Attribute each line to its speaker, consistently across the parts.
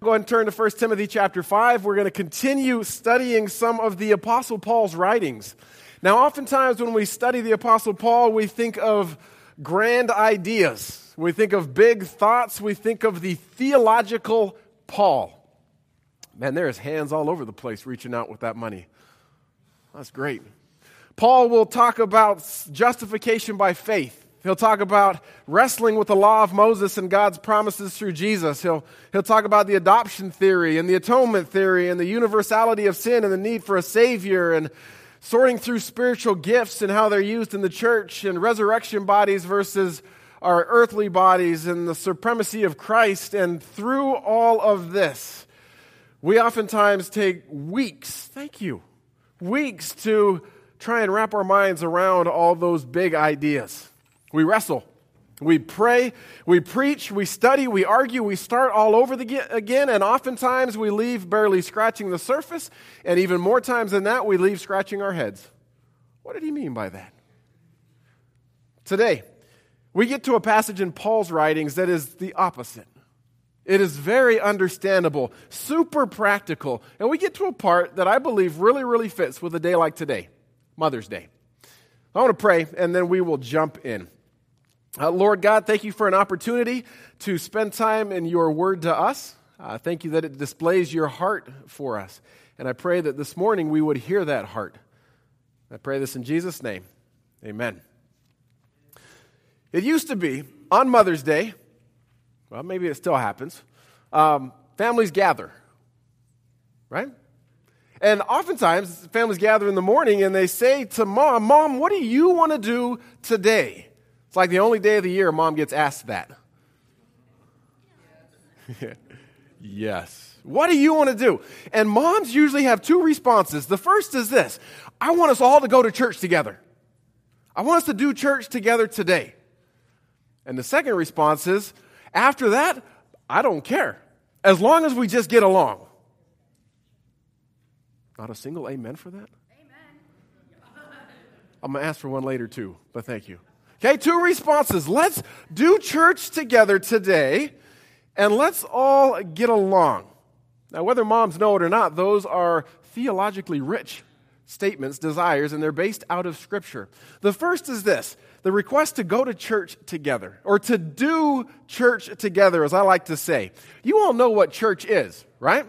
Speaker 1: Go ahead and turn to 1 Timothy chapter 5. We're going to continue studying some of the Apostle Paul's writings. Now, oftentimes when we study the Apostle Paul, we think of grand ideas. We think of big thoughts. We think of the theological Paul. Man, there's hands all over the place reaching out with that money. That's great. Paul will talk about justification by faith. He'll talk about wrestling with the law of Moses and God's promises through Jesus. He'll, he'll talk about the adoption theory and the atonement theory and the universality of sin and the need for a Savior and sorting through spiritual gifts and how they're used in the church and resurrection bodies versus our earthly bodies and the supremacy of Christ. And through all of this, we oftentimes take weeks, thank you, weeks to try and wrap our minds around all those big ideas. We wrestle. We pray, we preach, we study, we argue, we start all over the, again, and oftentimes we leave barely scratching the surface, and even more times than that, we leave scratching our heads. What did he mean by that? Today, we get to a passage in Paul's writings that is the opposite. It is very understandable, super practical, and we get to a part that I believe really, really fits with a day like today, Mother's Day. I want to pray, and then we will jump in. Uh, Lord God, thank you for an opportunity to spend time in your word to us. Uh, thank you that it displays your heart for us. And I pray that this morning we would hear that heart. I pray this in Jesus' name. Amen. It used to be on Mother's Day, well, maybe it still happens, um, families gather, right? And oftentimes, families gather in the morning and they say to mom, Mom, what do you want to do today? It's like the only day of the year mom gets asked that. yes. What do you want to do? And moms usually have two responses. The first is this I want us all to go to church together. I want us to do church together today. And the second response is after that, I don't care. As long as we just get along. Not a single amen for that? Amen. I'm going to ask for one later too, but thank you. Okay, two responses. Let's do church together today and let's all get along. Now, whether moms know it or not, those are theologically rich statements, desires, and they're based out of Scripture. The first is this the request to go to church together, or to do church together, as I like to say. You all know what church is, right?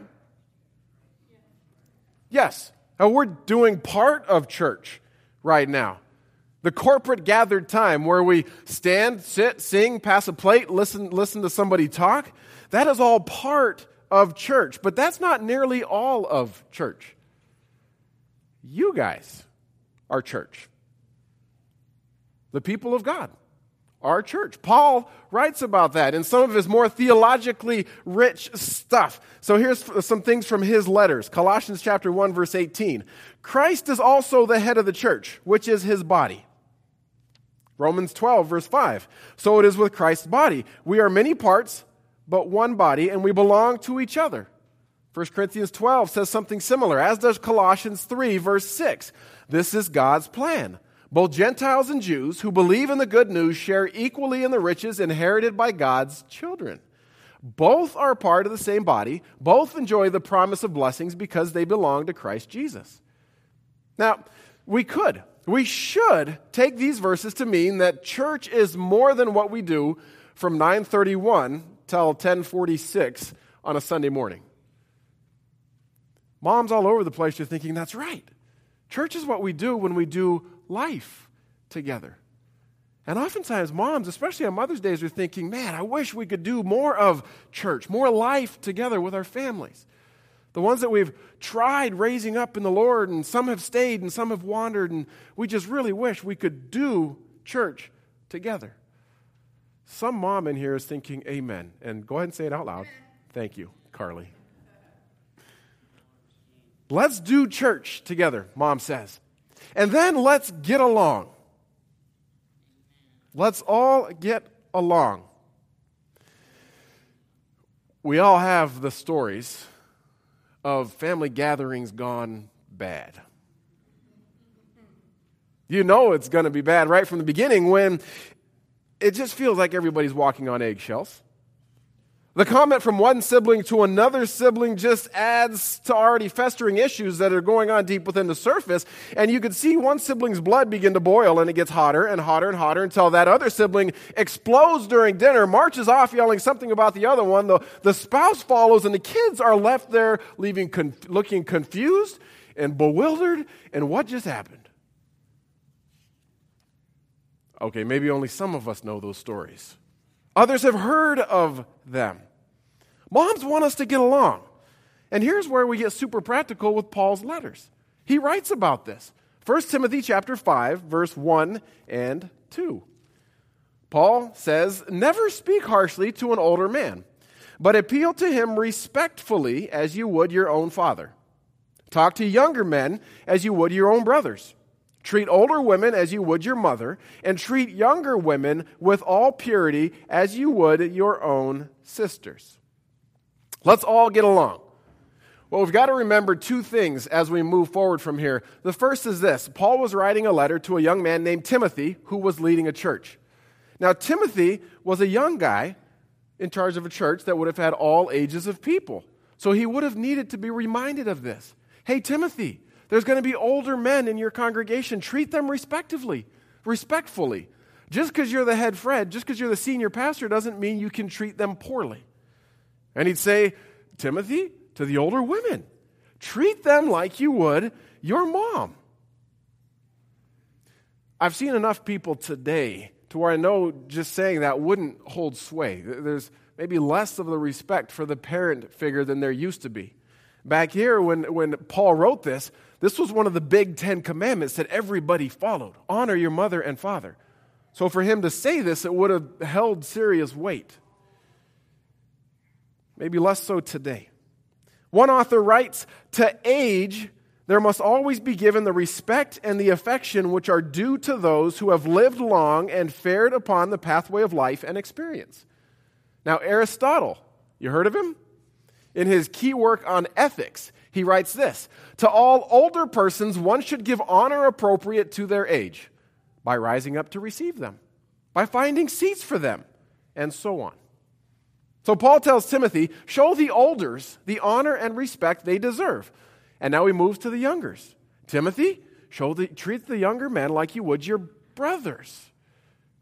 Speaker 1: Yes. Now, we're doing part of church right now. The corporate gathered time where we stand, sit, sing, pass a plate, listen, listen to somebody talk, that is all part of church. But that's not nearly all of church. You guys are church. The people of God are church. Paul writes about that in some of his more theologically rich stuff. So here's some things from his letters. Colossians chapter 1 verse 18. Christ is also the head of the church, which is his body Romans 12, verse 5. So it is with Christ's body. We are many parts, but one body, and we belong to each other. 1 Corinthians 12 says something similar, as does Colossians 3, verse 6. This is God's plan. Both Gentiles and Jews who believe in the good news share equally in the riches inherited by God's children. Both are part of the same body, both enjoy the promise of blessings because they belong to Christ Jesus. Now, we could we should take these verses to mean that church is more than what we do from 931 till 1046 on a Sunday morning. Moms all over the place are thinking that's right. Church is what we do when we do life together. And oftentimes, moms, especially on Mother's Days, are thinking, man, I wish we could do more of church, more life together with our families. The ones that we've tried raising up in the Lord, and some have stayed and some have wandered, and we just really wish we could do church together. Some mom in here is thinking, Amen. And go ahead and say it out loud. Thank you, Carly. Let's do church together, mom says. And then let's get along. Let's all get along. We all have the stories of family gatherings gone bad. You know it's going to be bad right from the beginning when it just feels like everybody's walking on eggshells. The comment from one sibling to another sibling just adds to already festering issues that are going on deep within the surface. And you could see one sibling's blood begin to boil, and it gets hotter and hotter and hotter until that other sibling explodes during dinner, marches off yelling something about the other one. The, the spouse follows, and the kids are left there leaving looking confused and bewildered. And what just happened? Okay, maybe only some of us know those stories. Others have heard of them. Moms want us to get along. And here's where we get super practical with Paul's letters. He writes about this. 1 Timothy chapter 5 verse 1 and 2. Paul says, "Never speak harshly to an older man, but appeal to him respectfully as you would your own father. Talk to younger men as you would your own brothers. Treat older women as you would your mother, and treat younger women with all purity as you would your own sisters." Let's all get along. Well, we've got to remember two things as we move forward from here. The first is this Paul was writing a letter to a young man named Timothy who was leading a church. Now, Timothy was a young guy in charge of a church that would have had all ages of people. So he would have needed to be reminded of this. Hey, Timothy, there's going to be older men in your congregation. Treat them respectively, respectfully. Just because you're the head Fred, just because you're the senior pastor, doesn't mean you can treat them poorly. And he'd say, Timothy, to the older women, treat them like you would your mom. I've seen enough people today to where I know just saying that wouldn't hold sway. There's maybe less of the respect for the parent figure than there used to be. Back here, when, when Paul wrote this, this was one of the big Ten Commandments that everybody followed honor your mother and father. So for him to say this, it would have held serious weight maybe less so today. One author writes To age, there must always be given the respect and the affection which are due to those who have lived long and fared upon the pathway of life and experience. Now, Aristotle, you heard of him? In his key work on ethics, he writes this To all older persons, one should give honor appropriate to their age by rising up to receive them, by finding seats for them, and so on. So Paul tells Timothy, show the elders the honor and respect they deserve. And now he moves to the youngers. Timothy, show the, treat the younger men like you would your brothers.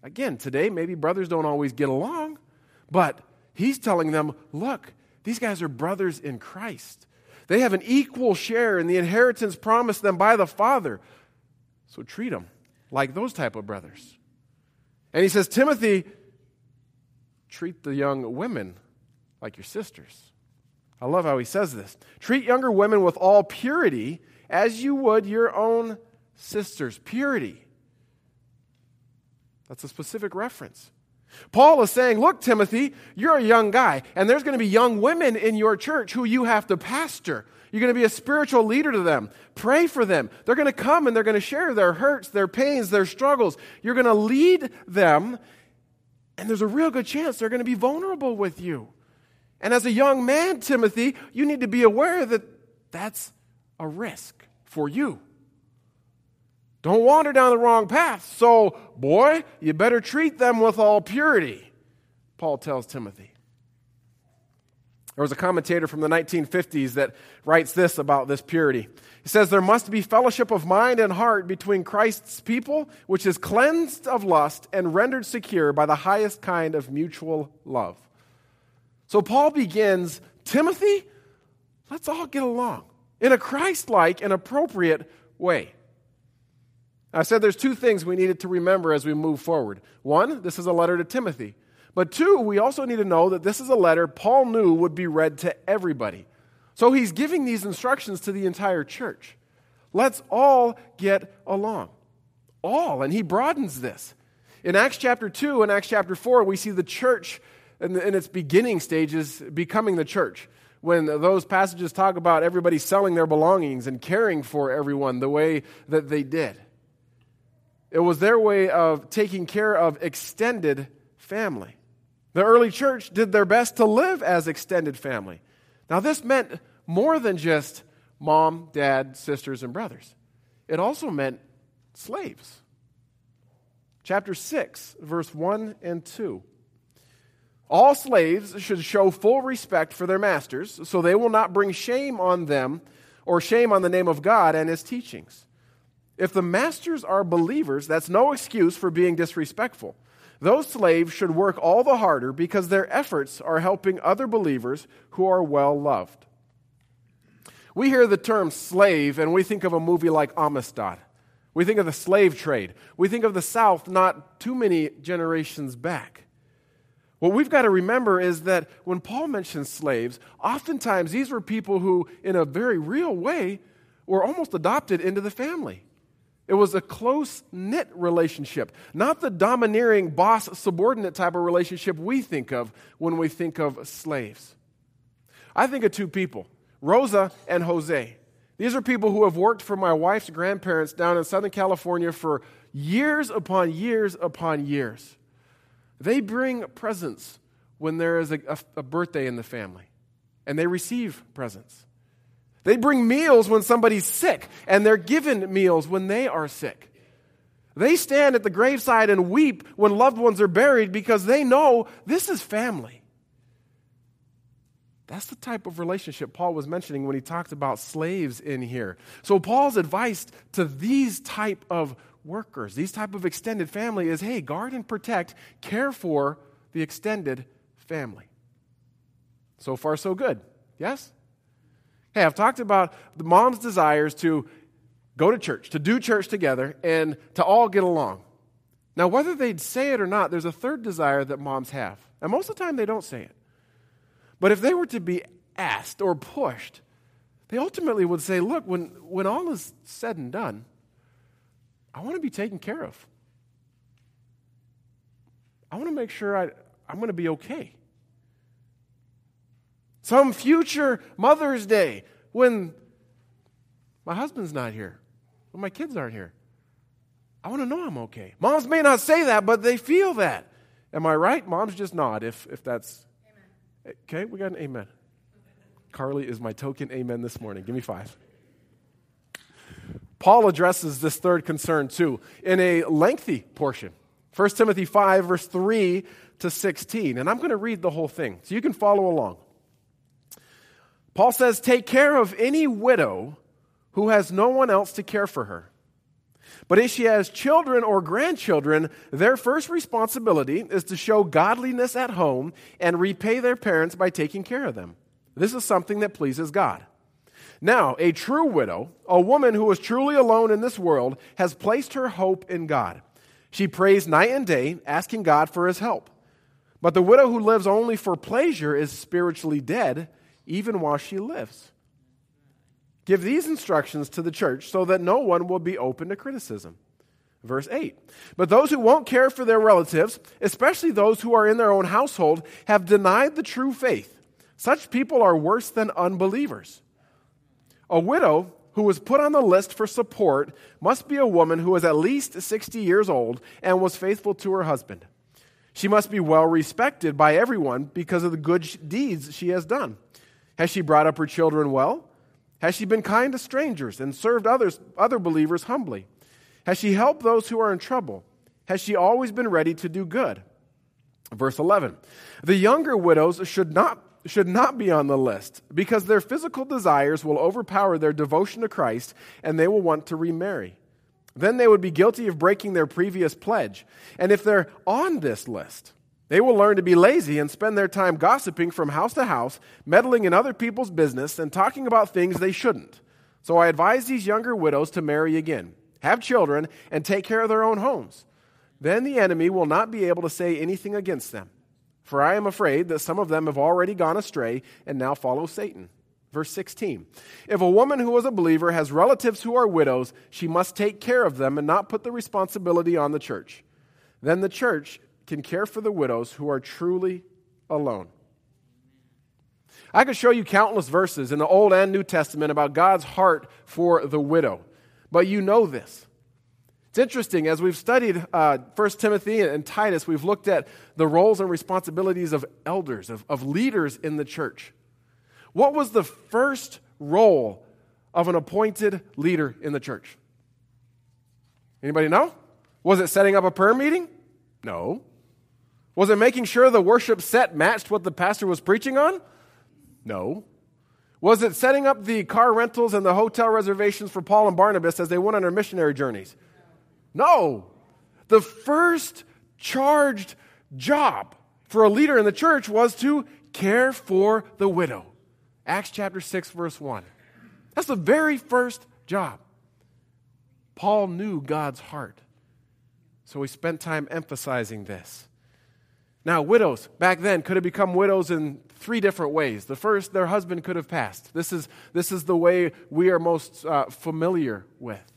Speaker 1: Again, today, maybe brothers don't always get along, but he's telling them, look, these guys are brothers in Christ. They have an equal share in the inheritance promised them by the Father. So treat them like those type of brothers. And he says, Timothy, treat the young women like your sisters. I love how he says this. Treat younger women with all purity as you would your own sisters. Purity. That's a specific reference. Paul is saying, Look, Timothy, you're a young guy, and there's going to be young women in your church who you have to pastor. You're going to be a spiritual leader to them. Pray for them. They're going to come and they're going to share their hurts, their pains, their struggles. You're going to lead them and there's a real good chance they're going to be vulnerable with you. And as a young man, Timothy, you need to be aware that that's a risk for you. Don't wander down the wrong path. So, boy, you better treat them with all purity, Paul tells Timothy. There was a commentator from the 1950s that writes this about this purity. He says, There must be fellowship of mind and heart between Christ's people, which is cleansed of lust and rendered secure by the highest kind of mutual love. So Paul begins Timothy, let's all get along in a Christ like and appropriate way. I said there's two things we needed to remember as we move forward. One, this is a letter to Timothy. But two, we also need to know that this is a letter Paul knew would be read to everybody. So he's giving these instructions to the entire church. Let's all get along. All. And he broadens this. In Acts chapter 2 and Acts chapter 4, we see the church in, in its beginning stages becoming the church. When those passages talk about everybody selling their belongings and caring for everyone the way that they did, it was their way of taking care of extended family. The early church did their best to live as extended family. Now, this meant more than just mom, dad, sisters, and brothers, it also meant slaves. Chapter 6, verse 1 and 2. All slaves should show full respect for their masters, so they will not bring shame on them or shame on the name of God and his teachings. If the masters are believers, that's no excuse for being disrespectful. Those slaves should work all the harder because their efforts are helping other believers who are well loved. We hear the term slave and we think of a movie like Amistad. We think of the slave trade. We think of the South not too many generations back. What we've got to remember is that when Paul mentions slaves, oftentimes these were people who, in a very real way, were almost adopted into the family. It was a close knit relationship, not the domineering boss subordinate type of relationship we think of when we think of slaves. I think of two people, Rosa and Jose. These are people who have worked for my wife's grandparents down in Southern California for years upon years upon years. They bring presents when there is a, a, a birthday in the family, and they receive presents. They bring meals when somebody's sick, and they're given meals when they are sick. They stand at the graveside and weep when loved ones are buried because they know this is family. That's the type of relationship Paul was mentioning when he talked about slaves in here. So Paul's advice to these type of workers, these type of extended family is, hey, guard and protect, care for the extended family. So far so good. Yes? Hey, I've talked about the mom's desires to go to church, to do church together, and to all get along. Now, whether they'd say it or not, there's a third desire that moms have. And most of the time, they don't say it. But if they were to be asked or pushed, they ultimately would say, Look, when, when all is said and done, I want to be taken care of. I want to make sure I, I'm going to be okay. Some future Mother's Day when my husband's not here, when my kids aren't here. I want to know I'm okay. Moms may not say that, but they feel that. Am I right? Moms just nod if, if that's. Amen. Okay, we got an amen. Carly is my token amen this morning. Give me five. Paul addresses this third concern too in a lengthy portion. 1 Timothy 5, verse 3 to 16. And I'm going to read the whole thing so you can follow along. Paul says, Take care of any widow who has no one else to care for her. But if she has children or grandchildren, their first responsibility is to show godliness at home and repay their parents by taking care of them. This is something that pleases God. Now, a true widow, a woman who is truly alone in this world, has placed her hope in God. She prays night and day, asking God for his help. But the widow who lives only for pleasure is spiritually dead even while she lives. Give these instructions to the church so that no one will be open to criticism. Verse 8. But those who won't care for their relatives, especially those who are in their own household, have denied the true faith. Such people are worse than unbelievers. A widow who was put on the list for support must be a woman who is at least 60 years old and was faithful to her husband. She must be well respected by everyone because of the good deeds she has done. Has she brought up her children well? Has she been kind to strangers and served others, other believers humbly? Has she helped those who are in trouble? Has she always been ready to do good? Verse 11 The younger widows should not, should not be on the list because their physical desires will overpower their devotion to Christ and they will want to remarry. Then they would be guilty of breaking their previous pledge. And if they're on this list, they will learn to be lazy and spend their time gossiping from house to house, meddling in other people's business, and talking about things they shouldn't. So I advise these younger widows to marry again, have children, and take care of their own homes. Then the enemy will not be able to say anything against them. For I am afraid that some of them have already gone astray and now follow Satan. Verse 16 If a woman who is a believer has relatives who are widows, she must take care of them and not put the responsibility on the church. Then the church can care for the widows who are truly alone. I could show you countless verses in the Old and New Testament about God's heart for the widow, but you know this. It's interesting, as we've studied uh, 1 Timothy and Titus, we've looked at the roles and responsibilities of elders, of, of leaders in the church. What was the first role of an appointed leader in the church? Anybody know? Was it setting up a prayer meeting? No. Was it making sure the worship set matched what the pastor was preaching on? No. Was it setting up the car rentals and the hotel reservations for Paul and Barnabas as they went on their missionary journeys? No. The first charged job for a leader in the church was to care for the widow. Acts chapter 6, verse 1. That's the very first job. Paul knew God's heart, so he spent time emphasizing this. Now, widows back then could have become widows in three different ways. The first, their husband could have passed. This is, this is the way we are most uh, familiar with.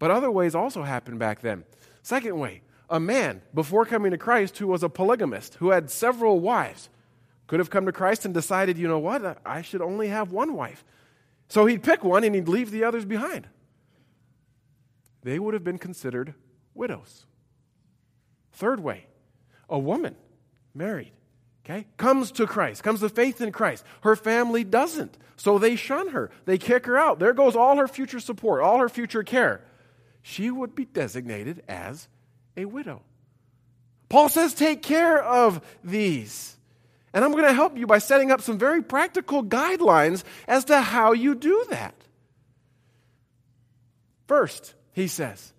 Speaker 1: But other ways also happened back then. Second way, a man before coming to Christ who was a polygamist, who had several wives, could have come to Christ and decided, you know what, I should only have one wife. So he'd pick one and he'd leave the others behind. They would have been considered widows. Third way, a woman married, okay, comes to Christ, comes to faith in Christ. Her family doesn't. So they shun her. They kick her out. There goes all her future support, all her future care. She would be designated as a widow. Paul says, take care of these. And I'm going to help you by setting up some very practical guidelines as to how you do that. First, he says,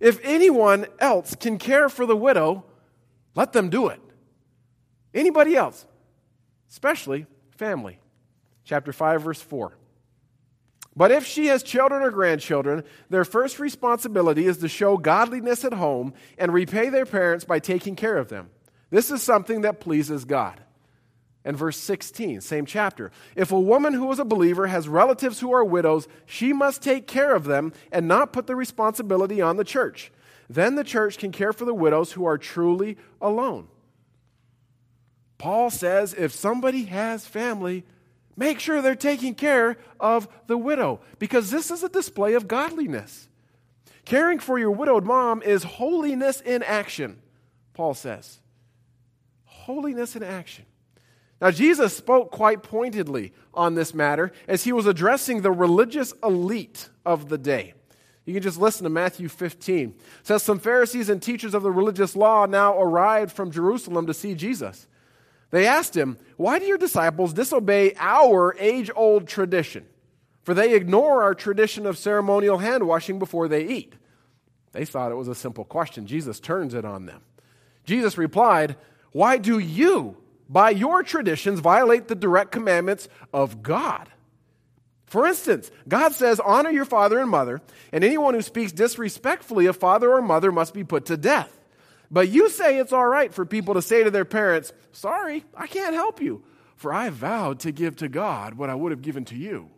Speaker 1: if anyone else can care for the widow, let them do it. Anybody else, especially family. Chapter 5, verse 4. But if she has children or grandchildren, their first responsibility is to show godliness at home and repay their parents by taking care of them. This is something that pleases God. And verse 16, same chapter. If a woman who is a believer has relatives who are widows, she must take care of them and not put the responsibility on the church. Then the church can care for the widows who are truly alone. Paul says if somebody has family, Make sure they're taking care of the widow because this is a display of godliness. Caring for your widowed mom is holiness in action, Paul says. Holiness in action. Now, Jesus spoke quite pointedly on this matter as he was addressing the religious elite of the day. You can just listen to Matthew 15. It says, Some Pharisees and teachers of the religious law now arrived from Jerusalem to see Jesus. They asked him, Why do your disciples disobey our age old tradition? For they ignore our tradition of ceremonial hand washing before they eat. They thought it was a simple question. Jesus turns it on them. Jesus replied, Why do you, by your traditions, violate the direct commandments of God? For instance, God says, Honor your father and mother, and anyone who speaks disrespectfully of father or mother must be put to death. But you say it's all right for people to say to their parents, Sorry, I can't help you, for I vowed to give to God what I would have given to you.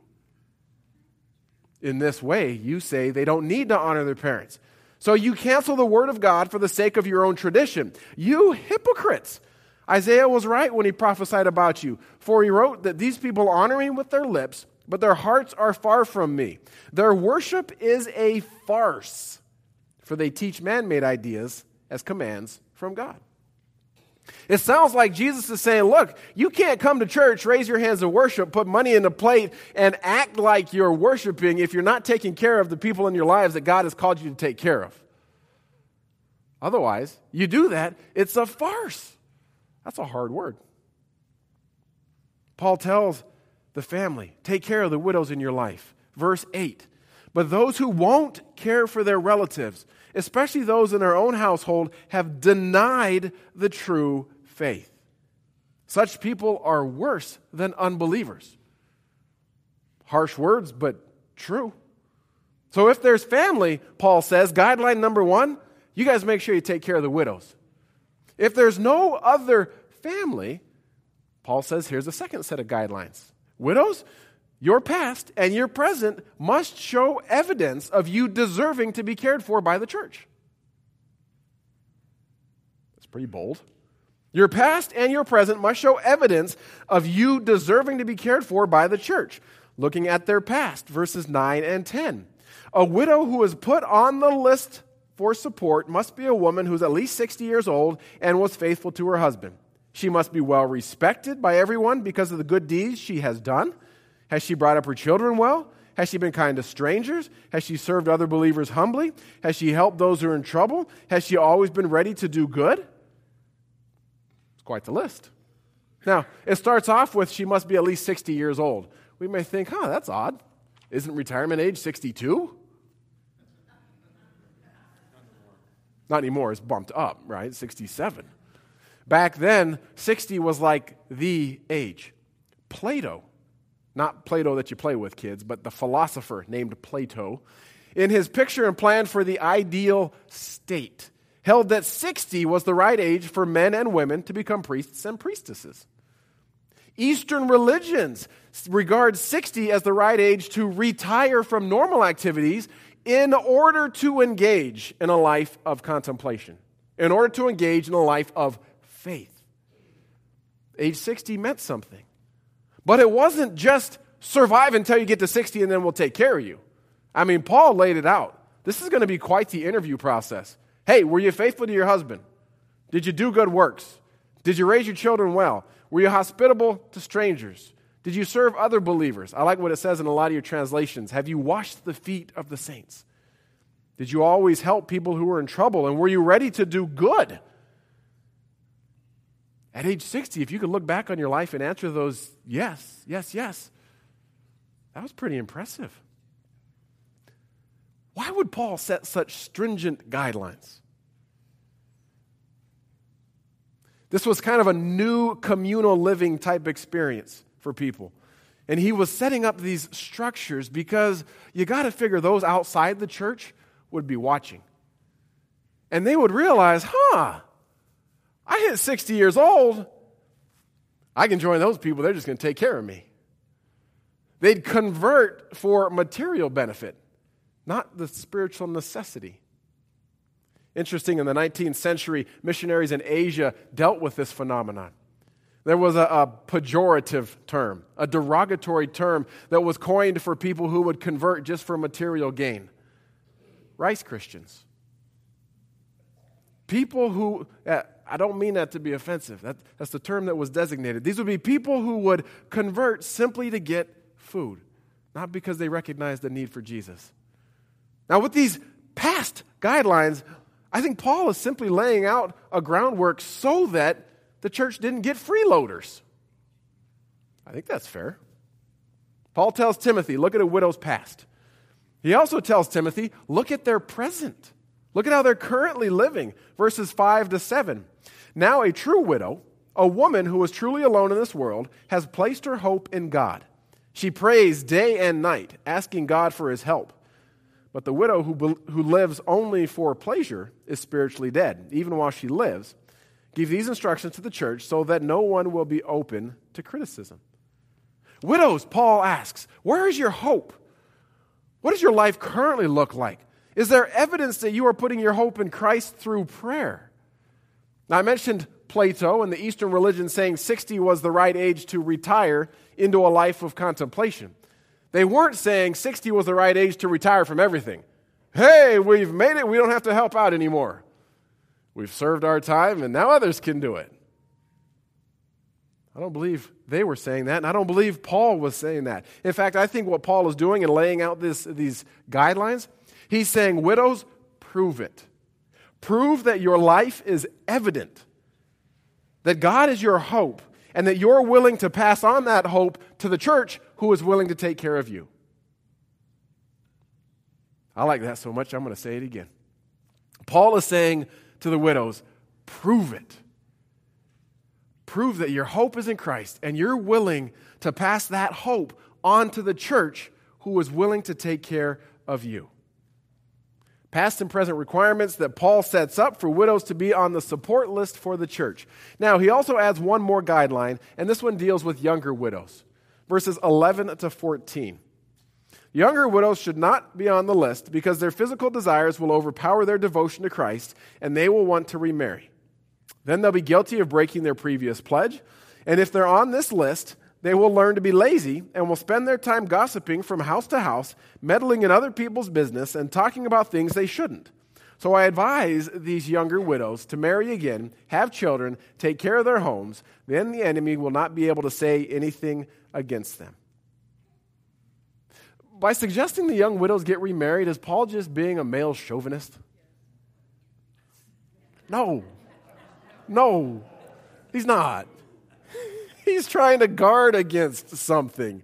Speaker 1: In this way, you say they don't need to honor their parents. So you cancel the word of God for the sake of your own tradition. You hypocrites! Isaiah was right when he prophesied about you, for he wrote that these people honor me with their lips, but their hearts are far from me. Their worship is a farce, for they teach man made ideas as commands from God. It sounds like Jesus is saying, Look, you can't come to church, raise your hands and worship, put money in the plate, and act like you're worshiping if you're not taking care of the people in your lives that God has called you to take care of. Otherwise, you do that, it's a farce. That's a hard word. Paul tells the family, Take care of the widows in your life. Verse 8. But those who won't care for their relatives, especially those in our own household, have denied the true faith. Such people are worse than unbelievers. Harsh words, but true. So if there's family, Paul says, guideline number one, you guys make sure you take care of the widows. If there's no other family, Paul says, here's a second set of guidelines. Widows, your past and your present must show evidence of you deserving to be cared for by the church. That's pretty bold. Your past and your present must show evidence of you deserving to be cared for by the church. Looking at their past, verses 9 and 10. A widow who is put on the list for support must be a woman who's at least 60 years old and was faithful to her husband. She must be well respected by everyone because of the good deeds she has done. Has she brought up her children well? Has she been kind to strangers? Has she served other believers humbly? Has she helped those who are in trouble? Has she always been ready to do good? It's quite the list. Now, it starts off with she must be at least 60 years old. We may think, huh, that's odd. Isn't retirement age 62? Not anymore, it's bumped up, right? 67. Back then, 60 was like the age. Plato, not Plato that you play with, kids, but the philosopher named Plato, in his picture and plan for the ideal state, held that 60 was the right age for men and women to become priests and priestesses. Eastern religions regard 60 as the right age to retire from normal activities in order to engage in a life of contemplation, in order to engage in a life of faith. Age 60 meant something. But it wasn't just survive until you get to 60 and then we'll take care of you. I mean, Paul laid it out. This is going to be quite the interview process. Hey, were you faithful to your husband? Did you do good works? Did you raise your children well? Were you hospitable to strangers? Did you serve other believers? I like what it says in a lot of your translations. Have you washed the feet of the saints? Did you always help people who were in trouble? And were you ready to do good? At age 60, if you could look back on your life and answer those yes, yes, yes, that was pretty impressive. Why would Paul set such stringent guidelines? This was kind of a new communal living type experience for people. And he was setting up these structures because you got to figure those outside the church would be watching. And they would realize, huh, I hit 60 years old. I can join those people. They're just going to take care of me. They'd convert for material benefit, not the spiritual necessity. Interesting, in the 19th century, missionaries in Asia dealt with this phenomenon. There was a, a, pejorative term, a derogatory term that was coined for people who would convert just for material gain rice Christians. People who, I don't mean that to be offensive, that, that's the term that was designated. These would be people who would convert simply to get food, not because they recognized the need for Jesus. Now, with these past guidelines, I think Paul is simply laying out a groundwork so that the church didn't get freeloaders. I think that's fair. Paul tells Timothy, look at a widow's past. He also tells Timothy, look at their present. Look at how they're currently living. Verses 5 to 7. Now, a true widow, a woman who is truly alone in this world, has placed her hope in God. She prays day and night, asking God for his help. But the widow who, who lives only for pleasure is spiritually dead, even while she lives. Give these instructions to the church so that no one will be open to criticism. Widows, Paul asks, where is your hope? What does your life currently look like? Is there evidence that you are putting your hope in Christ through prayer? Now, I mentioned Plato and the Eastern religion saying 60 was the right age to retire into a life of contemplation. They weren't saying 60 was the right age to retire from everything. Hey, we've made it, we don't have to help out anymore. We've served our time, and now others can do it. I don't believe they were saying that, and I don't believe Paul was saying that. In fact, I think what Paul is doing in laying out this, these guidelines, he's saying, Widows, prove it. Prove that your life is evident, that God is your hope, and that you're willing to pass on that hope to the church who is willing to take care of you. I like that so much, I'm going to say it again. Paul is saying to the widows, prove it. Prove that your hope is in Christ and you're willing to pass that hope on to the church who is willing to take care of you. Past and present requirements that Paul sets up for widows to be on the support list for the church. Now, he also adds one more guideline, and this one deals with younger widows verses 11 to 14. Younger widows should not be on the list because their physical desires will overpower their devotion to Christ and they will want to remarry. Then they'll be guilty of breaking their previous pledge. And if they're on this list, they will learn to be lazy and will spend their time gossiping from house to house, meddling in other people's business, and talking about things they shouldn't. So I advise these younger widows to marry again, have children, take care of their homes. Then the enemy will not be able to say anything against them. By suggesting the young widows get remarried, is Paul just being a male chauvinist? No. No. He's not. He's trying to guard against something.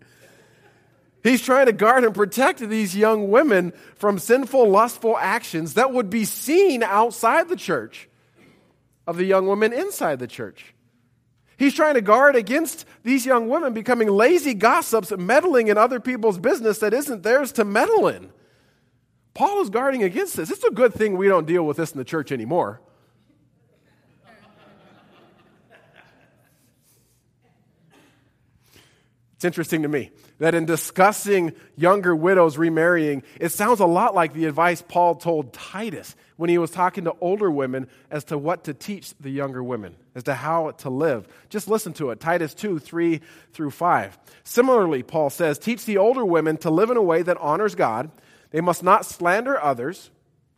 Speaker 1: He's trying to guard and protect these young women from sinful, lustful actions that would be seen outside the church of the young women inside the church. He's trying to guard against these young women becoming lazy gossips, meddling in other people's business that isn't theirs to meddle in. Paul is guarding against this. It's a good thing we don't deal with this in the church anymore. It's interesting to me that in discussing younger widows remarrying, it sounds a lot like the advice Paul told Titus when he was talking to older women as to what to teach the younger women, as to how to live. Just listen to it Titus 2 3 through 5. Similarly, Paul says, Teach the older women to live in a way that honors God. They must not slander others,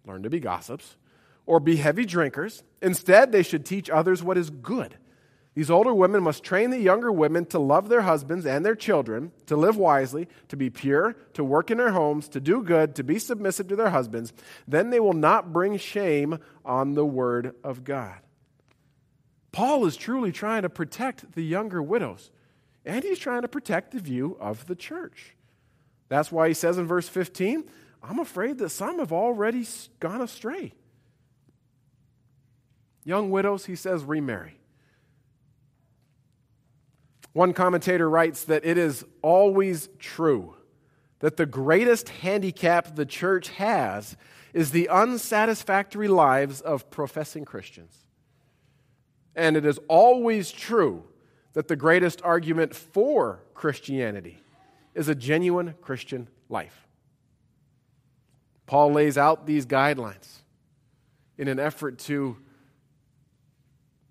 Speaker 1: learn to be gossips, or be heavy drinkers. Instead, they should teach others what is good these older women must train the younger women to love their husbands and their children, to live wisely, to be pure, to work in their homes, to do good, to be submissive to their husbands. Then they will not bring shame on the word of God. Paul is truly trying to protect the younger widows, and he's trying to protect the view of the church. That's why he says in verse 15, I'm afraid that some have already gone astray. Young widows, he says, remarry. One commentator writes that it is always true that the greatest handicap the church has is the unsatisfactory lives of professing Christians. And it is always true that the greatest argument for Christianity is a genuine Christian life. Paul lays out these guidelines in an effort to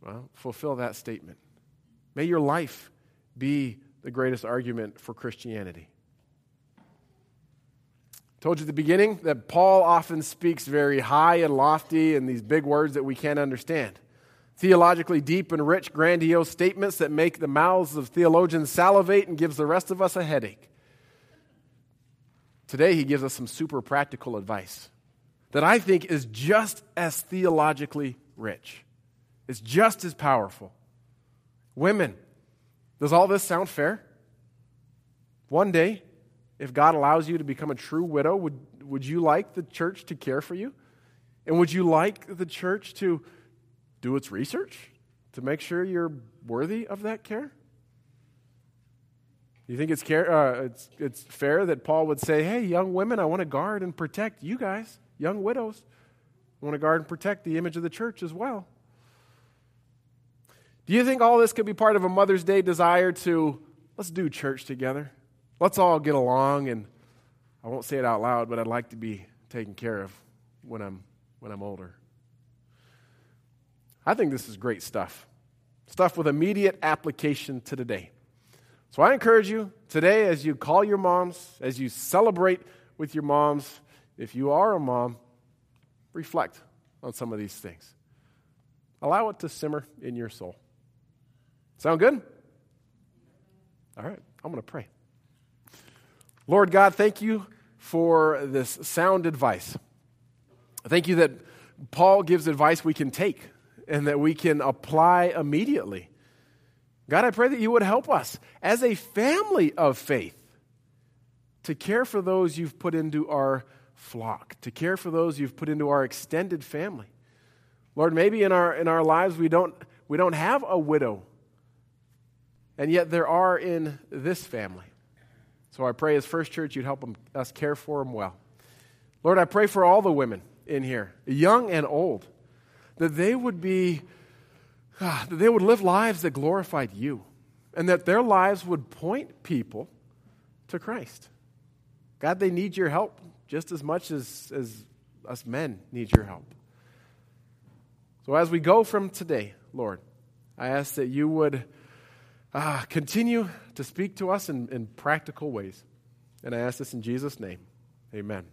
Speaker 1: well, fulfill that statement. May your life be the greatest argument for Christianity. I Told you at the beginning that Paul often speaks very high and lofty in these big words that we can't understand. Theologically deep and rich, grandiose statements that make the mouths of theologians salivate and gives the rest of us a headache. Today, he gives us some super practical advice that I think is just as theologically rich, it's just as powerful. Women, does all this sound fair? One day, if God allows you to become a true widow, would, would you like the church to care for you? And would you like the church to do its research to make sure you're worthy of that care? You think it's, care, uh, it's, it's fair that Paul would say, hey, young women, I want to guard and protect you guys, young widows. I want to guard and protect the image of the church as well. Do you think all this could be part of a Mother's Day desire to let's do church together? Let's all get along and I won't say it out loud, but I'd like to be taken care of when I'm when I'm older. I think this is great stuff. Stuff with immediate application to today. So I encourage you today as you call your moms, as you celebrate with your moms, if you are a mom, reflect on some of these things. Allow it to simmer in your soul. Sound good? All right, I'm going to pray. Lord God, thank you for this sound advice. Thank you that Paul gives advice we can take and that we can apply immediately. God, I pray that you would help us as a family of faith to care for those you've put into our flock, to care for those you've put into our extended family. Lord, maybe in our, in our lives we don't, we don't have a widow and yet there are in this family. So I pray as First Church you'd help them, us care for them well. Lord, I pray for all the women in here, young and old, that they would be, ah, that they would live lives that glorified you, and that their lives would point people to Christ. God, they need your help just as much as, as us men need your help. So as we go from today, Lord, I ask that you would ah, continue to speak to us in, in practical ways. And I ask this in Jesus' name. Amen.